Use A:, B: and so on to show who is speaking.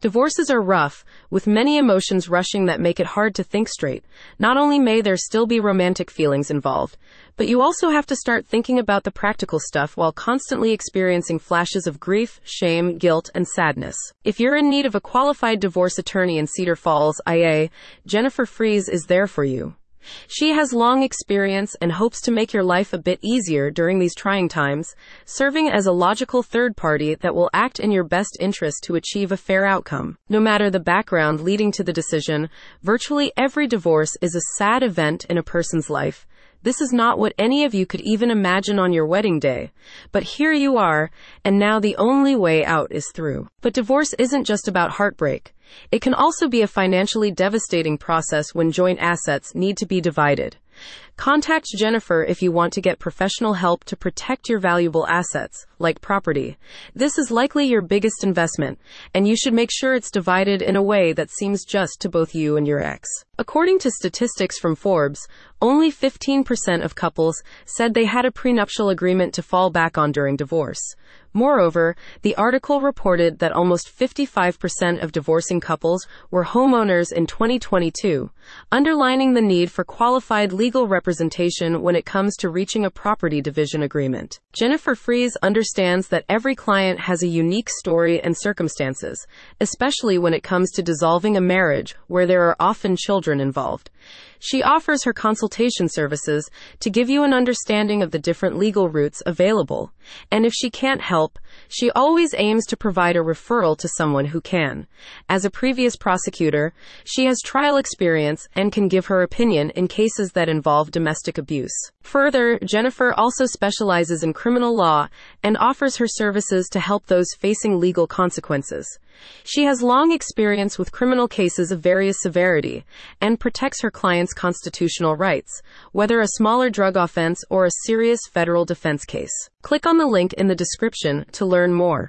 A: Divorces are rough, with many emotions rushing that make it hard to think straight. Not only may there still be romantic feelings involved, but you also have to start thinking about the practical stuff while constantly experiencing flashes of grief, shame, guilt, and sadness. If you're in need of a qualified divorce attorney in Cedar Falls, IA, Jennifer Frese is there for you. She has long experience and hopes to make your life a bit easier during these trying times, serving as a logical third party that will act in your best interest to achieve a fair outcome. No matter the background leading to the decision, virtually every divorce is a sad event in a person's life. This is not what any of you could even imagine on your wedding day. But here you are, and now the only way out is through. But divorce isn't just about heartbreak. It can also be a financially devastating process when joint assets need to be divided. Contact Jennifer if you want to get professional help to protect your valuable assets, like property. This is likely your biggest investment, and you should make sure it's divided in a way that seems just to both you and your ex. According to statistics from Forbes, only 15% of couples said they had a prenuptial agreement to fall back on during divorce. Moreover, the article reported that almost 55% of divorcing couples were homeowners in 2022, underlining the need for qualified legal representation when it comes to reaching a property division agreement. Jennifer Frese understands that every client has a unique story and circumstances, especially when it comes to dissolving a marriage where there are often children involved. She offers her consultation services to give you an understanding of the different legal routes available. And if she can't help, she always aims to provide a referral to someone who can. As a previous prosecutor, she has trial experience and can give her opinion in cases that involve domestic abuse. Further, Jennifer also specializes in criminal law and offers her services to help those facing legal consequences. She has long experience with criminal cases of various severity and protects her clients' constitutional rights, whether a smaller drug offense or a serious federal defense case. Click on the link in the description to learn more.